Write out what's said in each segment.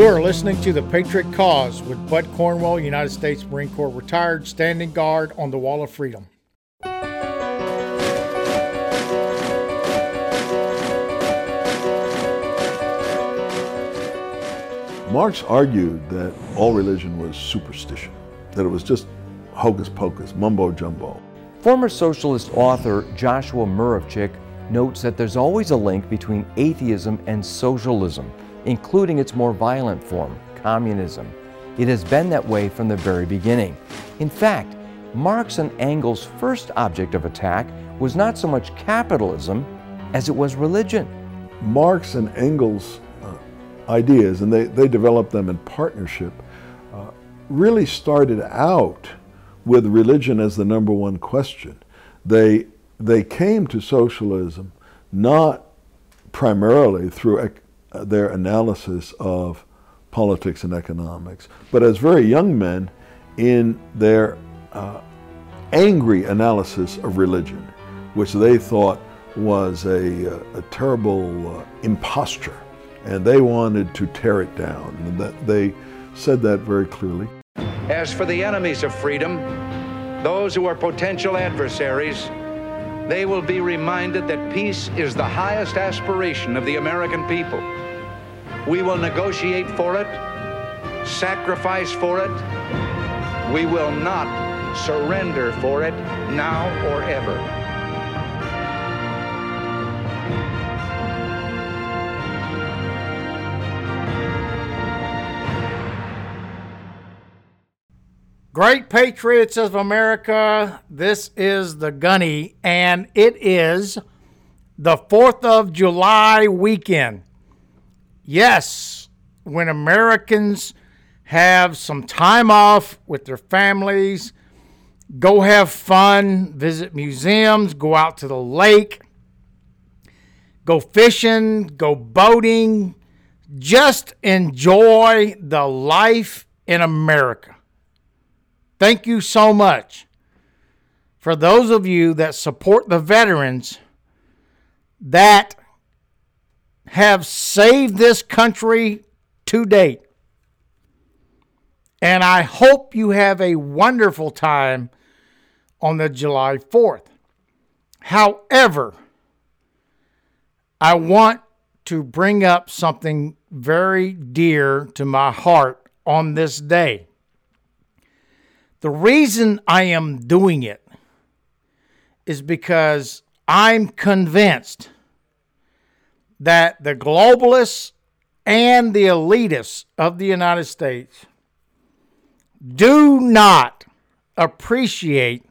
You are listening to The Patriot Cause with Bud Cornwell, United States Marine Corps retired, standing guard on the Wall of Freedom. Marx argued that all religion was superstition, that it was just hocus pocus, mumbo jumbo. Former socialist author Joshua Muravchik notes that there's always a link between atheism and socialism, including its more violent form, communism. It has been that way from the very beginning. In fact, Marx and Engels' first object of attack was not so much capitalism as it was religion. Marx and Engels' uh, ideas, and they, they developed them in partnership, uh, really started out with religion as the number one question. They, they came to socialism not primarily through their analysis of politics and economics, but as very young men in their uh, angry analysis of religion, which they thought was a, a, a terrible uh, imposture, and they wanted to tear it down. And that they said that very clearly. As for the enemies of freedom, those who are potential adversaries, they will be reminded that peace is the highest aspiration of the American people. We will negotiate for it, sacrifice for it. We will not surrender for it now or ever. Great Patriots of America, this is the Gunny, and it is the 4th of July weekend. Yes, when Americans have some time off with their families, go have fun, visit museums, go out to the lake, go fishing, go boating, just enjoy the life in America. Thank you so much for those of you that support the veterans that have saved this country to date. And I hope you have a wonderful time on the July 4th. However, I want to bring up something very dear to my heart on this day. The reason I am doing it is because I'm convinced that the globalists and the elitists of the United States do not appreciate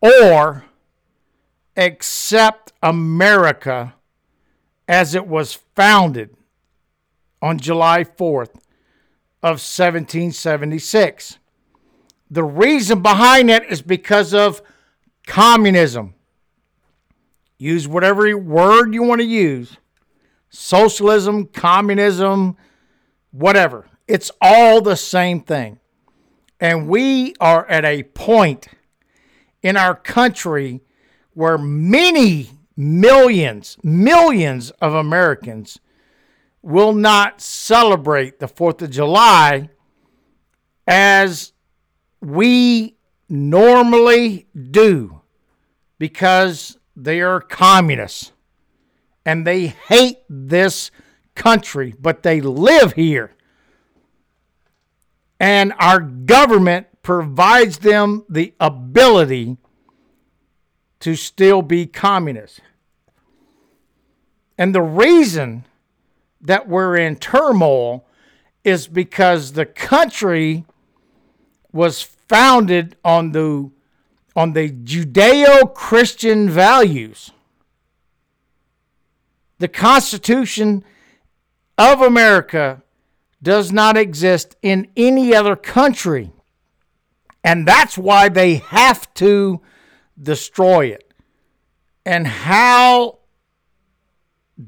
or accept America as it was founded on July 4th of 1776. The reason behind it is because of communism. Use whatever word you want to use socialism, communism, whatever. It's all the same thing. And we are at a point in our country where many millions, millions of Americans will not celebrate the 4th of July as we normally do because they are communists and they hate this country, but they live here. And our government provides them the ability to still be communists. And the reason that we're in turmoil is because the country was founded on the on the Judeo-Christian values. The Constitution of America does not exist in any other country. And that's why they have to destroy it. And how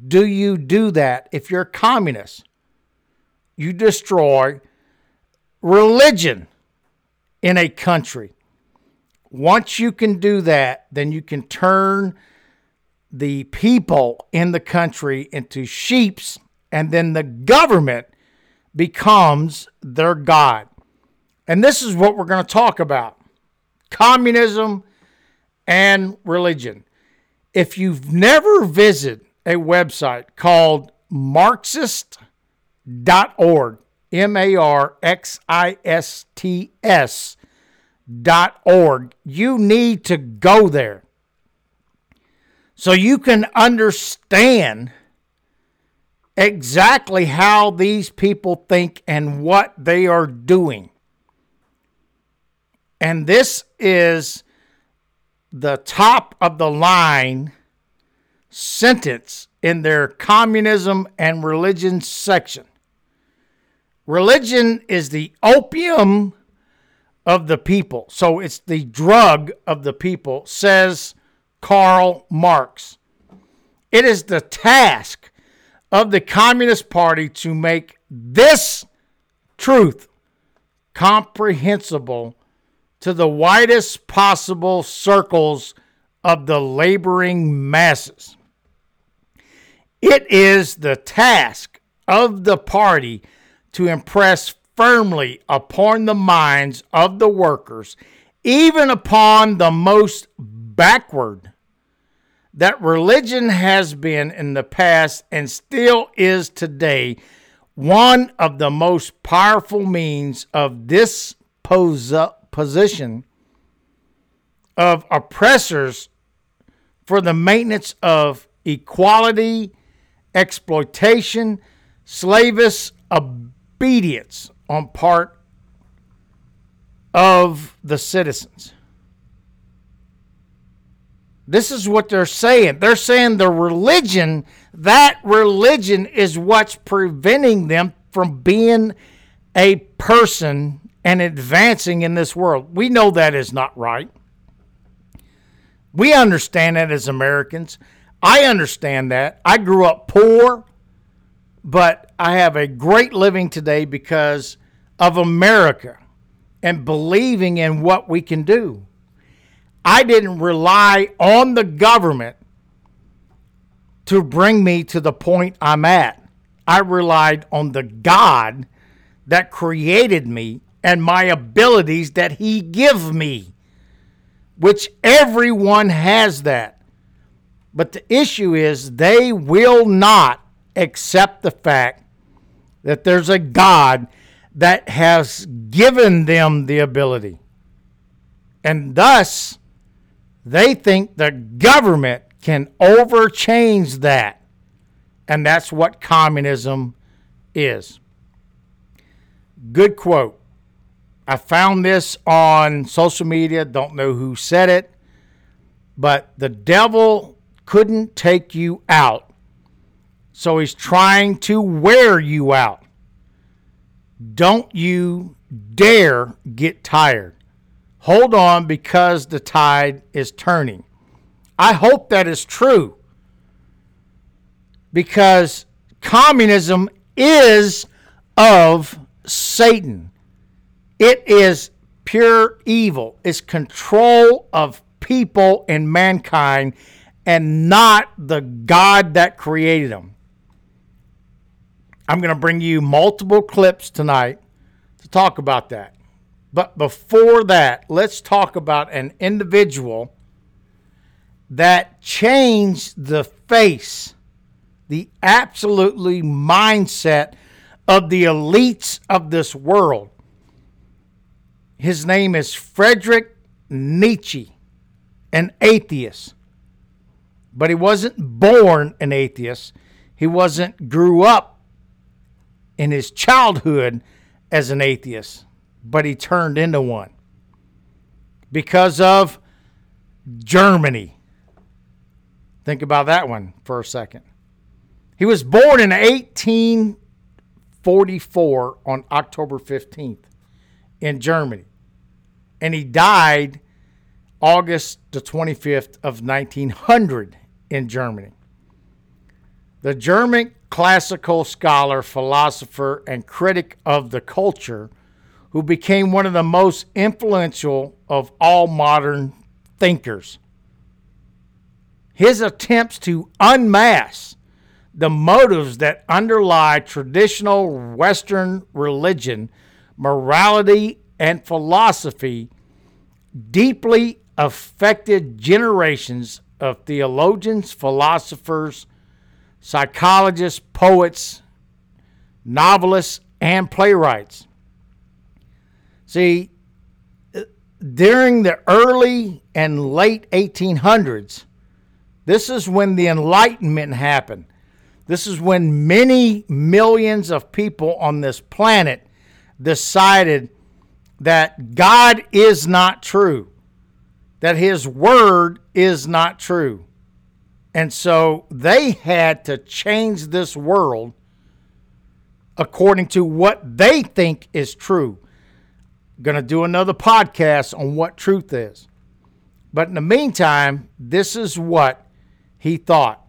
do you do that if you're a communist? You destroy religion in a country. Once you can do that, then you can turn the people in the country into sheeps, and then the government becomes their God. And this is what we're going to talk about communism and religion. If you've never visited a website called Marxist.org, M A R X I S T S dot org, you need to go there so you can understand exactly how these people think and what they are doing. And this is the top of the line sentence in their communism and religion section. Religion is the opium of the people. So it's the drug of the people, says Karl Marx. It is the task of the Communist Party to make this truth comprehensible to the widest possible circles of the laboring masses. It is the task of the party to impress firmly upon the minds of the workers, even upon the most backward, that religion has been in the past and still is today one of the most powerful means of this position of oppressors for the maintenance of equality, exploitation, slavish obedience on part of the citizens. This is what they're saying. They're saying the religion, that religion is what's preventing them from being a person and advancing in this world. We know that is not right. We understand that as Americans. I understand that. I grew up poor, but I have a great living today because of America and believing in what we can do. I didn't rely on the government to bring me to the point I'm at. I relied on the God that created me and my abilities that he give me which everyone has that but the issue is they will not accept the fact that there's a god that has given them the ability. And thus they think the government can overchange that. And that's what communism is. Good quote. I found this on social media, don't know who said it, but the devil couldn't take you out. So he's trying to wear you out. Don't you dare get tired. Hold on because the tide is turning. I hope that is true because communism is of Satan. It is pure evil. It's control of people and mankind and not the God that created them. I'm going to bring you multiple clips tonight to talk about that. But before that, let's talk about an individual that changed the face, the absolutely mindset of the elites of this world. His name is Frederick Nietzsche, an atheist. But he wasn't born an atheist. He wasn't grew up in his childhood as an atheist, but he turned into one because of Germany. Think about that one for a second. He was born in 1844 on October 15th in Germany and he died August the 25th of 1900 in Germany. The German classical scholar, philosopher, and critic of the culture, who became one of the most influential of all modern thinkers. His attempts to unmask the motives that underlie traditional Western religion, morality, and philosophy deeply affected generations of theologians, philosophers, psychologists, poets, novelists, and playwrights. See, during the early and late 1800s, this is when the Enlightenment happened. This is when many millions of people on this planet decided that God is not true, that His Word is not true. And so they had to change this world according to what they think is true. Going to do another podcast on what truth is. But in the meantime, this is what he thought.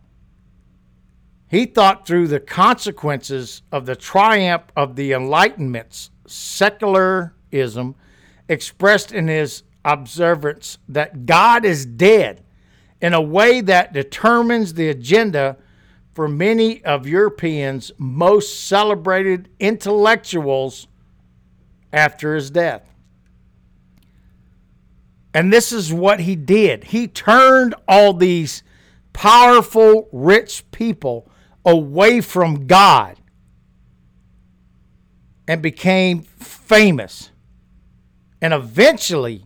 He thought through the consequences of the triumph of the Enlightenment's secularism expressed in his observance that God is dead in a way that determines the agenda for many of Europeans' most celebrated intellectuals after his death. And this is what he did. He turned all these powerful, rich people away from God and became famous. And eventually,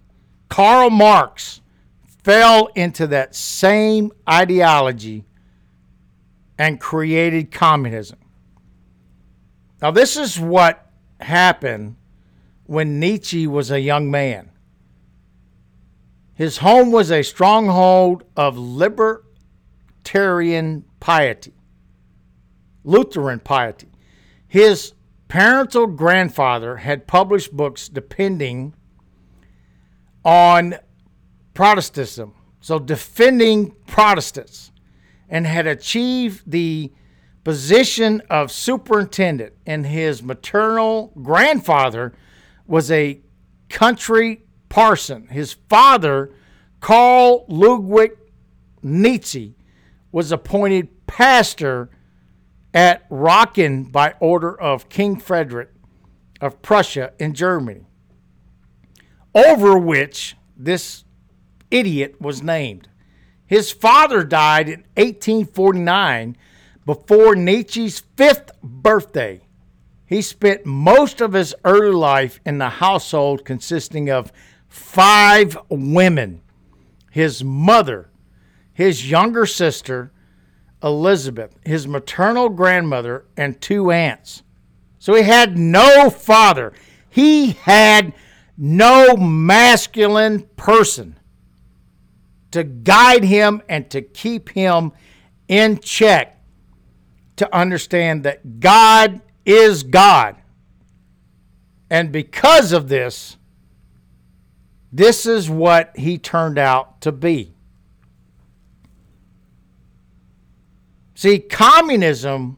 Karl Marx fell into that same ideology and created communism. Now, this is what happened when Nietzsche was a young man. His home was a stronghold of libertarian piety, Lutheran piety. His parental grandfather had published books depending on Protestantism, so defending Protestants, and had achieved the position of superintendent. And his maternal grandfather was a country parson. His father, Karl Ludwig Nietzsche, was appointed pastor at Rocken by order of King Frederick of Prussia in Germany, over which this idiot was named. His father died in 1849 before Nietzsche's fifth birthday. He spent most of his early life in the household consisting of five women his mother, his younger sister, Elizabeth, his maternal grandmother, and two aunts. So he had no father. He had no masculine person to guide him and to keep him in check to understand that God is God. And because of this, this is what he turned out to be. See, communism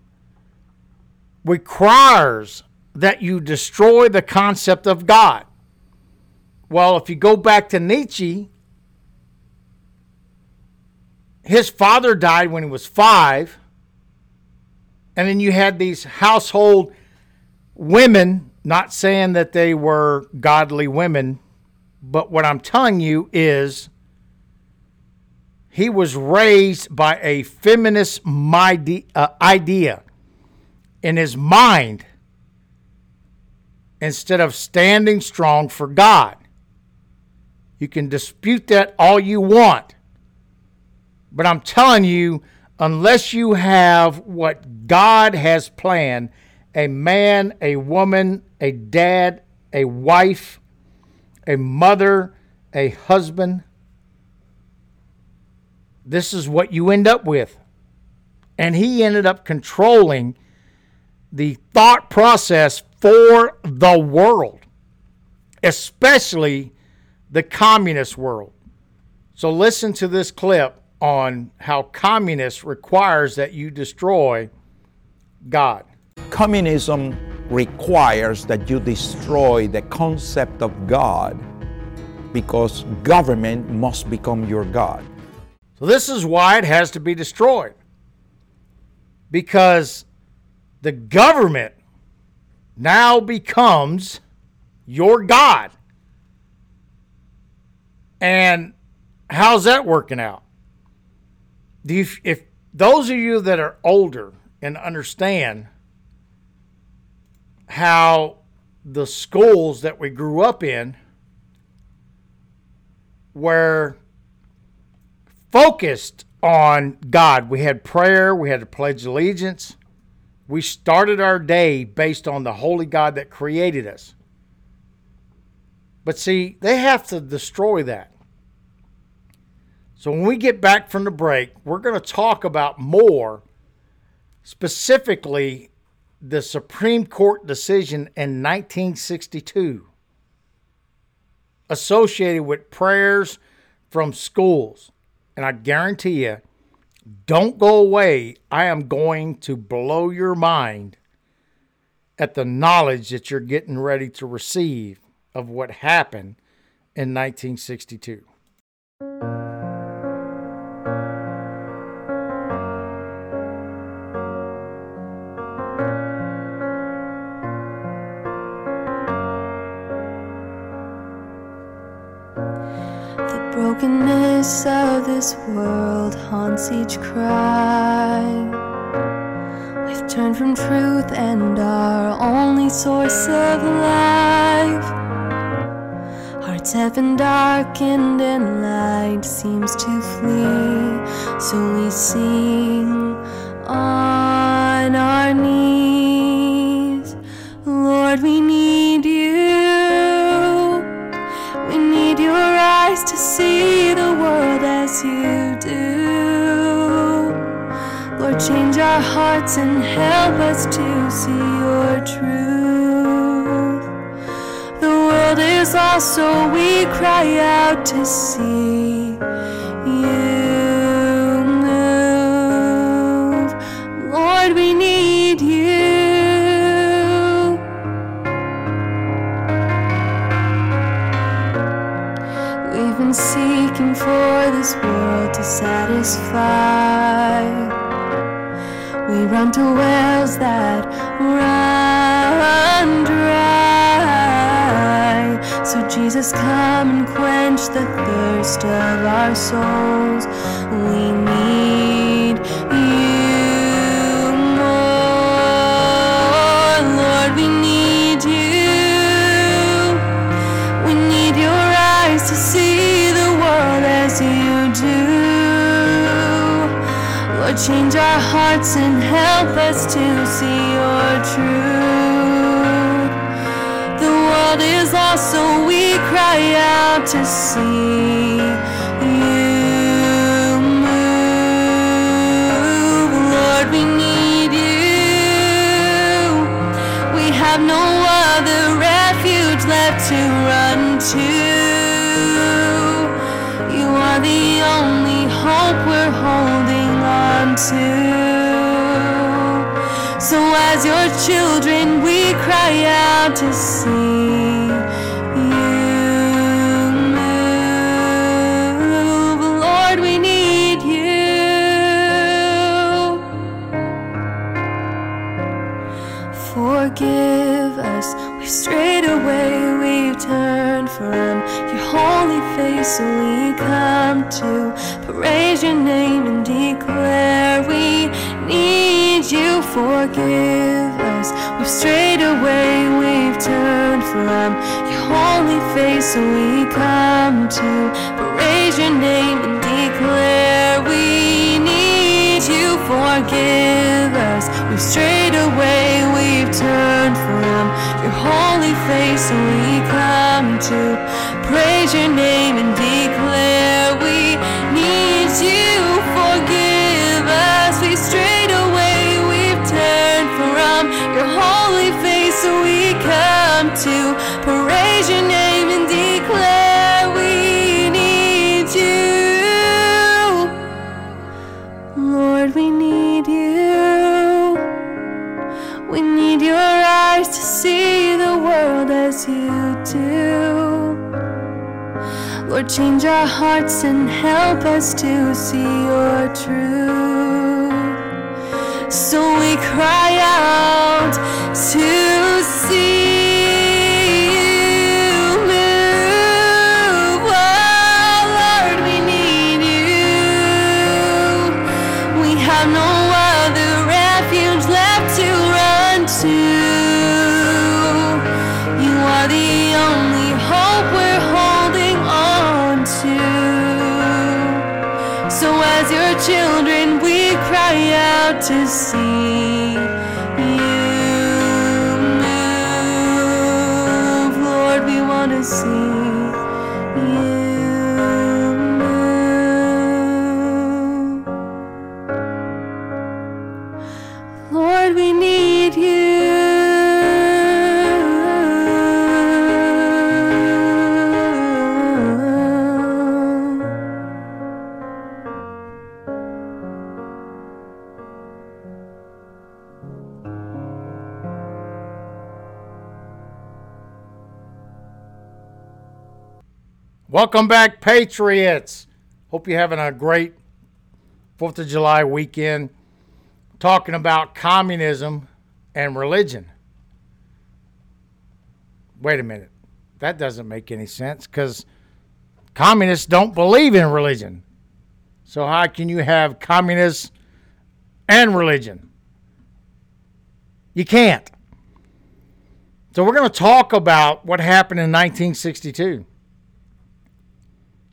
requires that you destroy the concept of God. Well, if you go back to Nietzsche, his father died when he was five. And then you had these household women, not saying that they were godly women, but what I'm telling you is he was raised by a feminist uh, idea in his mind instead of standing strong for God. You can dispute that all you want. But I'm telling you, unless you have what God has planned a man, a woman, a dad, a wife, a mother, a husband this is what you end up with. And he ended up controlling the thought process for the world, especially the communist world. So listen to this clip on how communist requires that you destroy God. Communism requires that you destroy the concept of God because government must become your God. So this is why it has to be destroyed. because the government now becomes your God. And how's that working out? Do you, if those of you that are older and understand how the schools that we grew up in were focused on God. We had prayer, we had to pledge allegiance. We started our day based on the holy God that created us. But see, they have to destroy that. So when we get back from the break, we're going to talk about more specifically the Supreme Court decision in 1962 associated with prayers from schools. And I guarantee you, don't go away. I am going to blow your mind at the knowledge that you're getting ready to receive of what happened in 1962. Brokenness of this world haunts each cry. We've turned from truth and our only source of life. Hearts have been darkened and light seems to flee. So we sing on our knees. Our hearts and help us to see your truth. The world is lost, so we cry out to see you move. Lord, we need you. We've been seeking for this world to satisfy. We run to wells that run dry. So, Jesus, come and quench the thirst of our souls. We need change our hearts and help us to see your truth. The world is lost, so we cry out to see you move. Lord, we need you. We have no other refuge left to run to. You are the only hope we're holding So, as your children, we cry out to see we've strayed away, we've turned from your holy face. So we come to praise your name Lord, change our hearts and help us to see your truth. So we cry out to see children, we cry out to see Welcome back, Patriots. Hope you're having a great Fourth of July weekend. Talking about communism and religion. Wait a minute. That doesn't make any sense because communists don't believe in religion. So, how can you have communists and religion? You can't. So, we're going to talk about what happened in 1962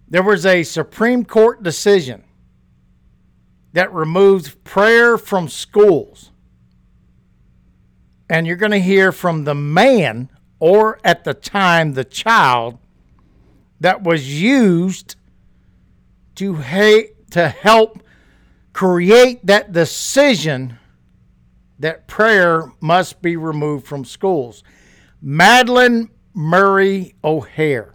there was a Supreme Court decision that removed prayer from schools. And you're going to hear from the man, or at the time, the child, that was used to, to help create that decision that prayer must be removed from schools. Madalyn Murray O'Hair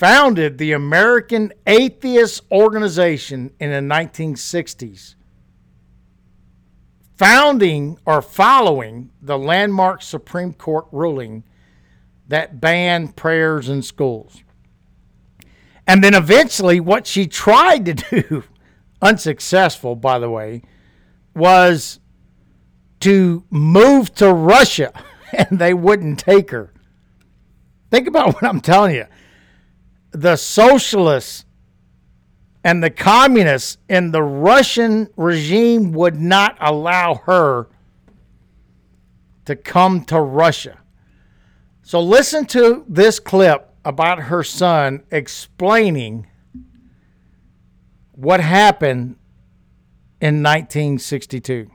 founded the American Atheist Organization in the 1960s, founding or following the landmark Supreme Court ruling that banned prayers in schools. And then eventually, what she tried to do, unsuccessful by the way, was to move to Russia, and they wouldn't take her. Think about what I'm telling you the socialists and the communists in the Russian regime would not allow her to come to Russia. So listen to this clip about her son explaining what happened in 1962.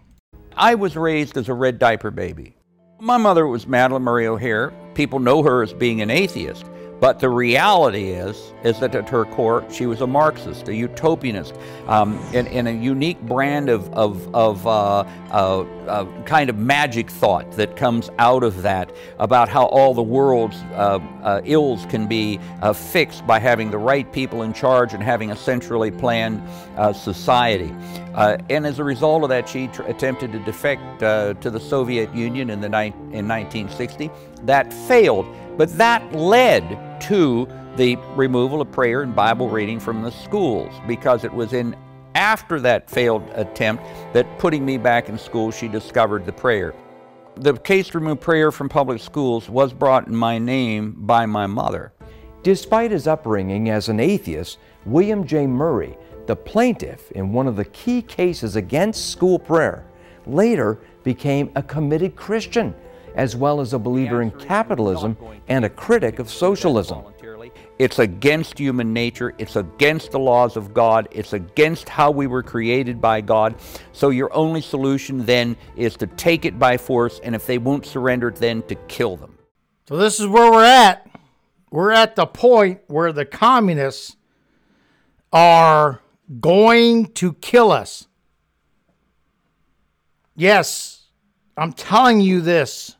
I was raised as a red diaper baby. My mother was Madalyn Murray O'Hair. People know her as being an atheist. But the reality is, is that at her core, she was a Marxist, a utopianist, um, and, and a unique brand of, of, of uh, uh, uh, kind of magic thought that comes out of that about how all the world's uh, uh, ills can be uh, fixed by having the right people in charge and having a centrally planned society. and as a result of that, she tr- attempted to defect to the Soviet Union in, the ni- in 1960. That failed. But that led to the removal of prayer and Bible reading from the schools because it was in after that failed attempt that putting me back in school, she discovered the prayer. The case to remove prayer from public schools was brought in my name by my mother. Despite his upbringing as an atheist, William J. Murray, the plaintiff in one of the key cases against school prayer, later became a committed Christian as well as a believer in capitalism and a critic of socialism. It's against human nature. It's against the laws of God. It's against how we were created by God. So your only solution then is to take it by force, and if they won't surrender, then to kill them. So this is where we're at. We're at the point where the communists are going to kill us. Yes, I'm telling you this.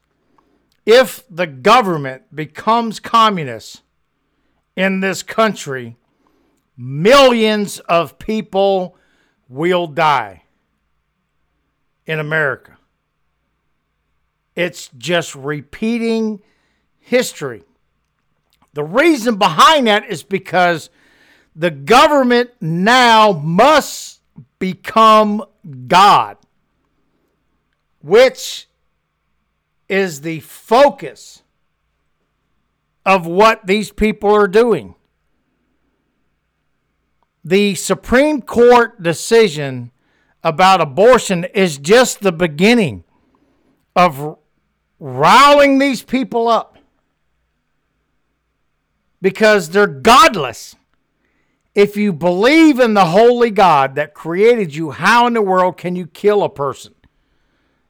If the government becomes communist in this country, millions of people will die in America. It's just repeating history. The reason behind that is because the government now must become God. which is the focus of what these people are doing. The Supreme Court decision about abortion is just the beginning of riling these people up because they're godless. If you believe in the holy God that created you, how in the world can you kill a person?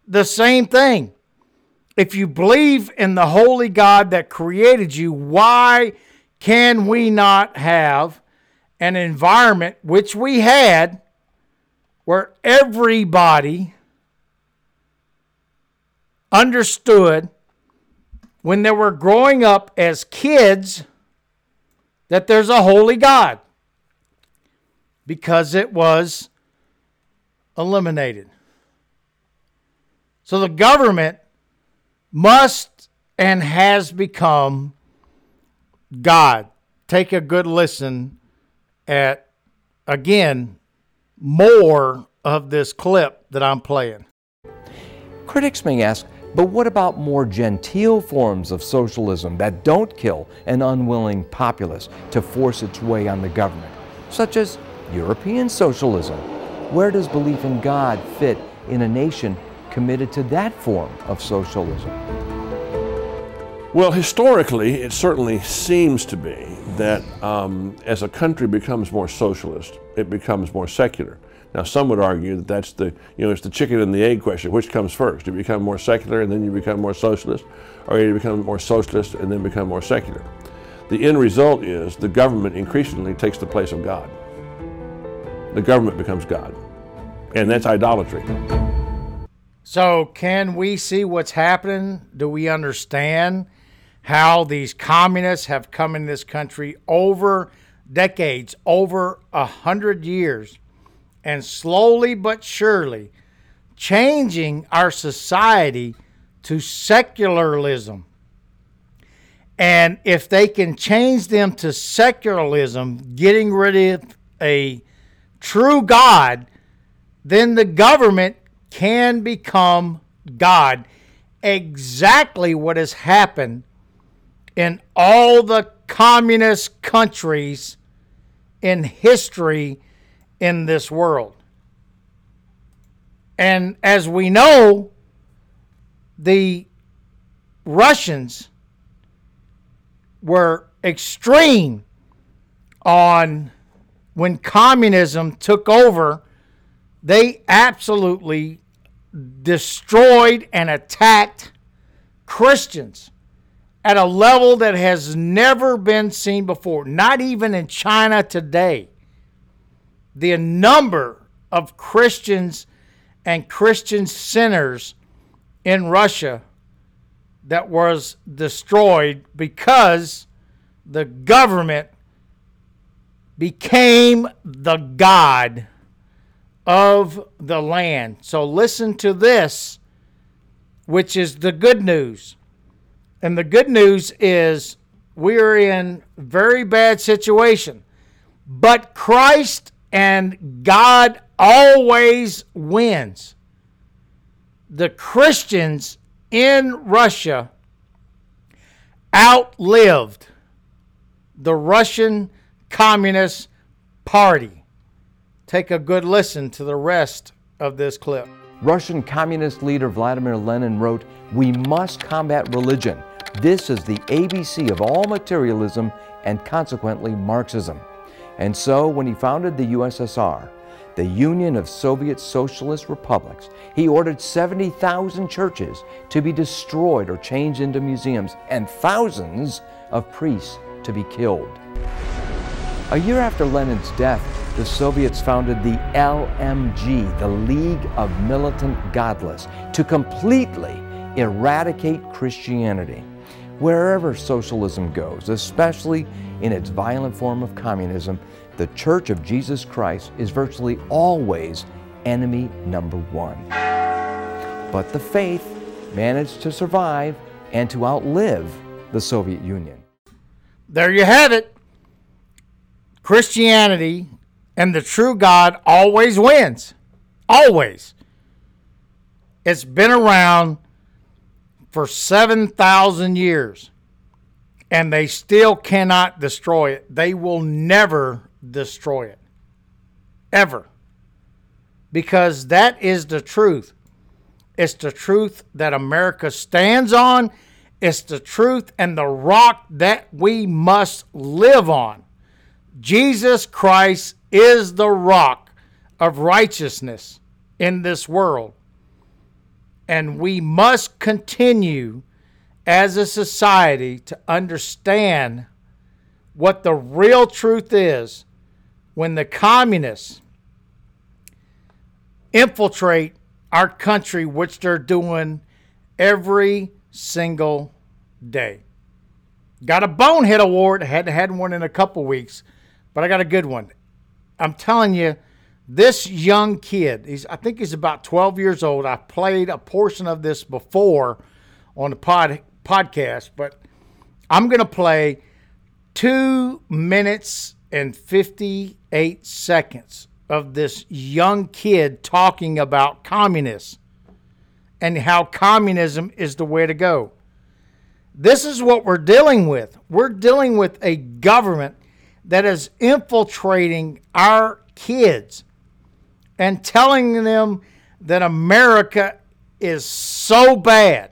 The same thing. If you believe in the holy God that created you, why can we not have an environment, which we had, where everybody understood when they were growing up as kids that there's a holy God because it was eliminated. So the government must and has become God. Take a good listen at, again, more of this clip that I'm playing. Critics may ask, but what about more genteel forms of socialism that don't kill an unwilling populace to force its way on the government, such as European socialism? Where does belief in God fit in a nation committed to that form of socialism? Well, historically, it certainly seems to be that um, as a country becomes more socialist, it becomes more secular. Now, some would argue that that's the, you know, it's the chicken and the egg question. Which comes first? Do You become more secular and then you become more socialist, or do you become more socialist and then become more secular. The end result is the government increasingly takes the place of God. The government becomes God, and that's idolatry. So, can we see what's happening? Do we understand how these communists have come in this country over decades, over a hundred years, and slowly but surely changing our society to secularism? And if they can change them to secularism, getting rid of a true God, then the government can become God. Exactly what has happened in all the communist countries in history in this world. And as we know, the Russians were extreme on when communism took over, they absolutely destroyed and attacked Christians at a level that has never been seen before, not even in China today. The number of Christians and Christian sinners in Russia that was destroyed because the government became the God of the land. So listen to this, which is the good news. And the good news is we are in very bad situation. But Christ and God always wins. The Christians in Russia outlived the Russian Communist Party. Take a good listen to the rest of this clip. Russian communist leader Vladimir Lenin wrote, We must combat religion this is the ABC of all materialism and consequently Marxism. And so, when he founded the USSR, the Union of Soviet Socialist Republics, he ordered 70,000 churches to be destroyed or changed into museums and thousands of priests to be killed. A year after Lenin's death, the Soviets founded the LMG, the League of Militant Godless, to completely eradicate Christianity. Wherever socialism goes, especially in its violent form of communism, the Church of Jesus Christ is virtually always enemy number one. But the faith managed to survive and to outlive the Soviet Union. There you have it. Christianity and the true God always wins. Always. It's been around for 7,000 years and they still cannot destroy it. They will never destroy it. Ever. Because that is the truth. It's the truth that America stands on. It's the truth and the rock that we must live on. Jesus Christ is the rock of righteousness in this world. And we must continue as a society to understand what the real truth is when the communists infiltrate our country, which they're doing every single day. Got a bonehead award. Hadn't had one in a couple weeks, but I got a good one. I'm telling you, this young kid, he's I think he's about 12 years old. I played a portion of this before on the pod podcast, but I'm going to play two minutes and 58 seconds of this young kid talking about communists and how communism is the way to go. This is what we're dealing with. We're dealing with a government that is infiltrating our kids and telling them that America is so bad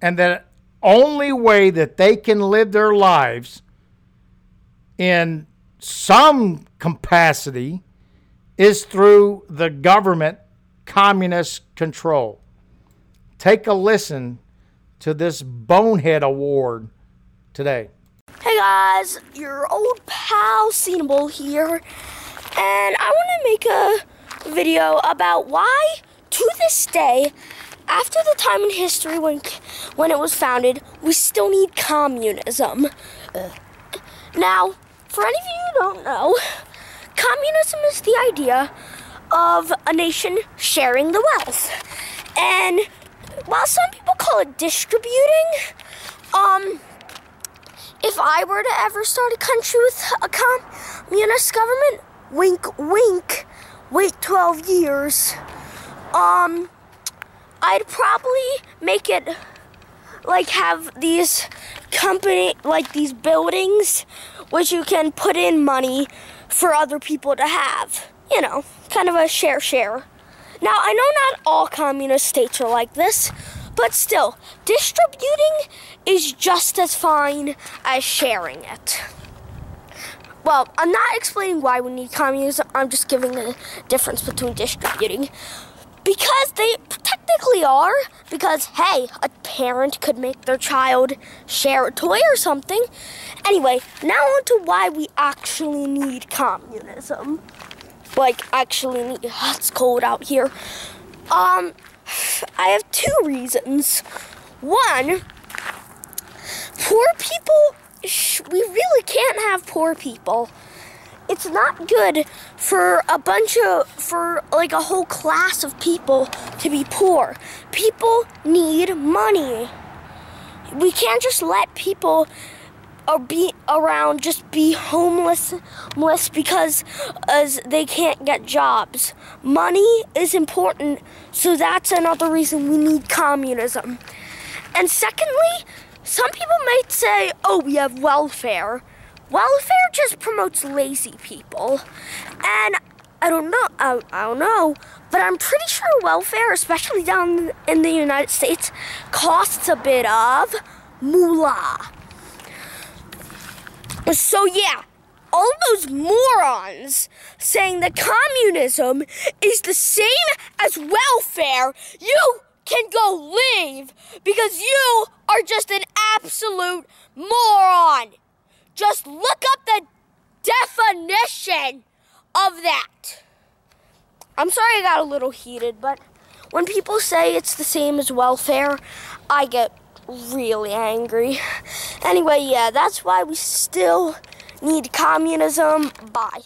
and that only way that they can live their lives in some capacity is through the government communist control. Take a listen to this bonehead award today. Hey guys, your old pal Cenable here, and I want to make a video about why, to this day, after the time in history when when it was founded, we still need communism. Now, for any of you who don't know, communism is the idea of a nation sharing the wealth. And while some people call it distributing, um, if I were to ever start a country with a communist government, wink, wink, wait 12 years, um, I'd probably make it like have these company like these buildings which you can put in money for other people to have. You know, kind of a share share. Now, I know not all communist states are like this, but still, distributing is just as fine as sharing it. Well, I'm not explaining why we need communism, I'm just giving the difference between distributing. Because they technically are. Because, hey, a parent could make their child share a toy or something. Anyway, now on to why we actually need communism. Like, actually. It's cold out here. Um, I have two reasons. One, poor people, we really can't have poor people it's not good for a bunch of for like a whole class of people to be poor. People need money. We can't just let people or be around just be homeless, homeless because as they can't get jobs. Money is important, so that's another reason we need communism. And secondly, some people might say, "Oh, we have welfare." welfare just promotes lazy people. And I don't know, I, I don't know, but I'm pretty sure welfare, especially down in the United States, costs a bit of moolah. So, yeah, all those morons saying that communism is the same as welfare, you can go leave because you are just an absolute moron. Just look up the definition of that. I'm sorry I got a little heated, but when people say it's the same as welfare, I get really angry. Anyway, yeah, that's why we still need communism. Bye.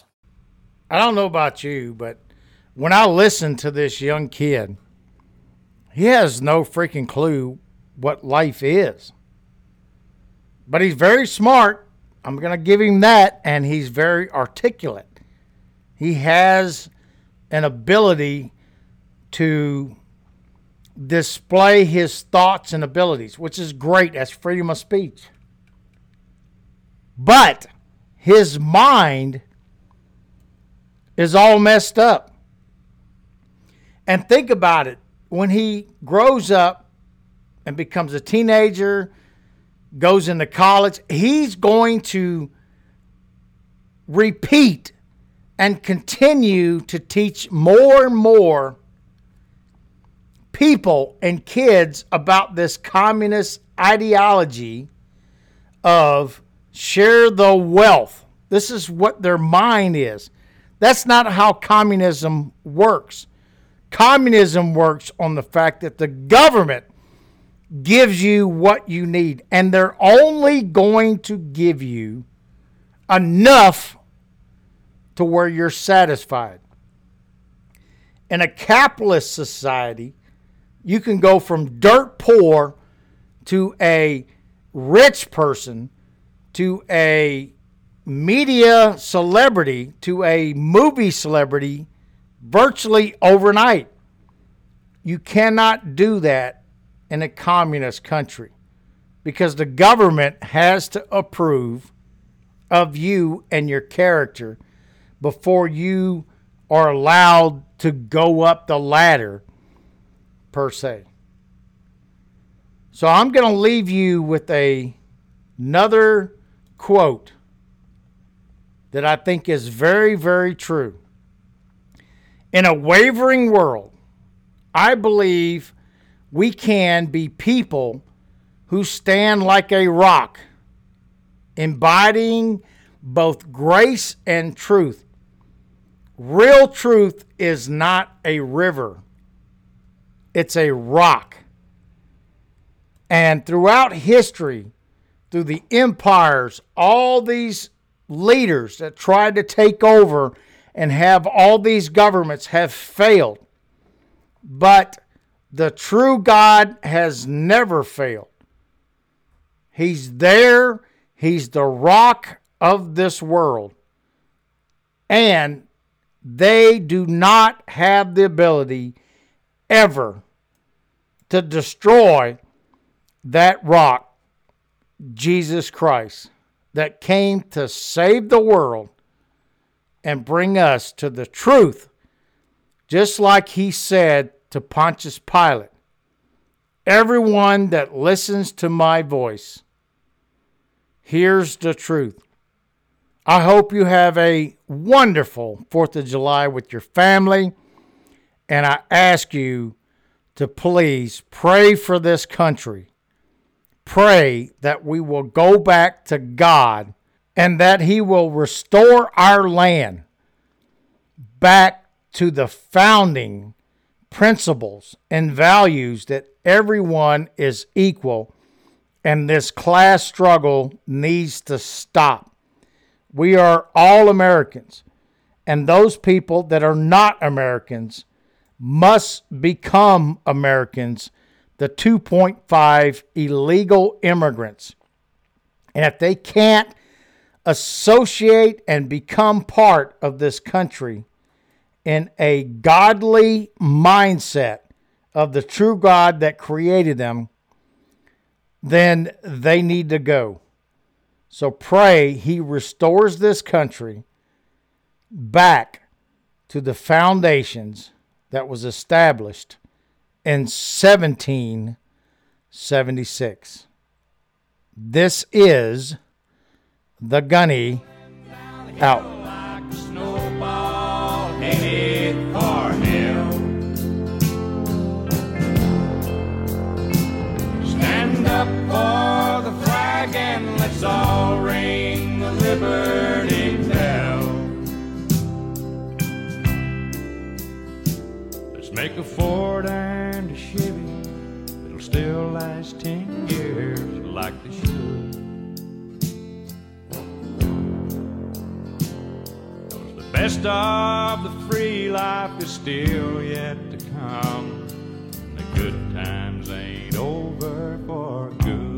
I don't know about you, but when I listen to this young kid, he has no freaking clue what life is. But he's very smart I'm going to give him that, and he's very articulate. He has an ability to display his thoughts and abilities, which is great. That's freedom of speech. But his mind is all messed up. And think about it when he grows up and becomes a teenager, goes into college, he's going to repeat and continue to teach more and more people and kids about this communist ideology of share the wealth. This is what their mind is. That's not how communism works. Communism works on the fact that the government gives you what you need, and they're only going to give you enough to where you're satisfied. In a capitalist society, you can go from dirt poor to a rich person to a media celebrity to a movie celebrity virtually overnight. You cannot do that in a communist country because the government has to approve of you and your character before you are allowed to go up the ladder, per se. So I'm going to leave you with a, another quote that I think is very, very true. In a wavering world, I believe we can be people who stand like a rock, embodying both grace and truth. Real truth is not a river, it's a rock. And throughout history, through the empires, all these leaders that tried to take over and have all these governments have failed. But the true God has never failed. He's there, He's the rock of this world. And they do not have the ability ever to destroy that rock, Jesus Christ that came to save the world and bring us to the truth, just like he said to Pontius Pilate Everyone that listens to my voice hears the truth. I hope you have a wonderful 4th of July with your family. And I ask you to please pray for this country pray that we will go back to God and that He will restore our land back to the founding principles and values that everyone is equal and this class struggle needs to stop. We are all Americans, and those people that are not Americans must become Americans the 2.5 illegal immigrants. And if they can't associate and become part of this country in a godly mindset of the true God that created them, then they need to go. So pray He restores this country back to the foundations that was established in 1776. This is the Gunny out. Stand up for the flag and let's all ring the liberty make a Ford and a Chevy that'll still last ten years like they should. Cause the best of the free life is still yet to come. The good times ain't over for good.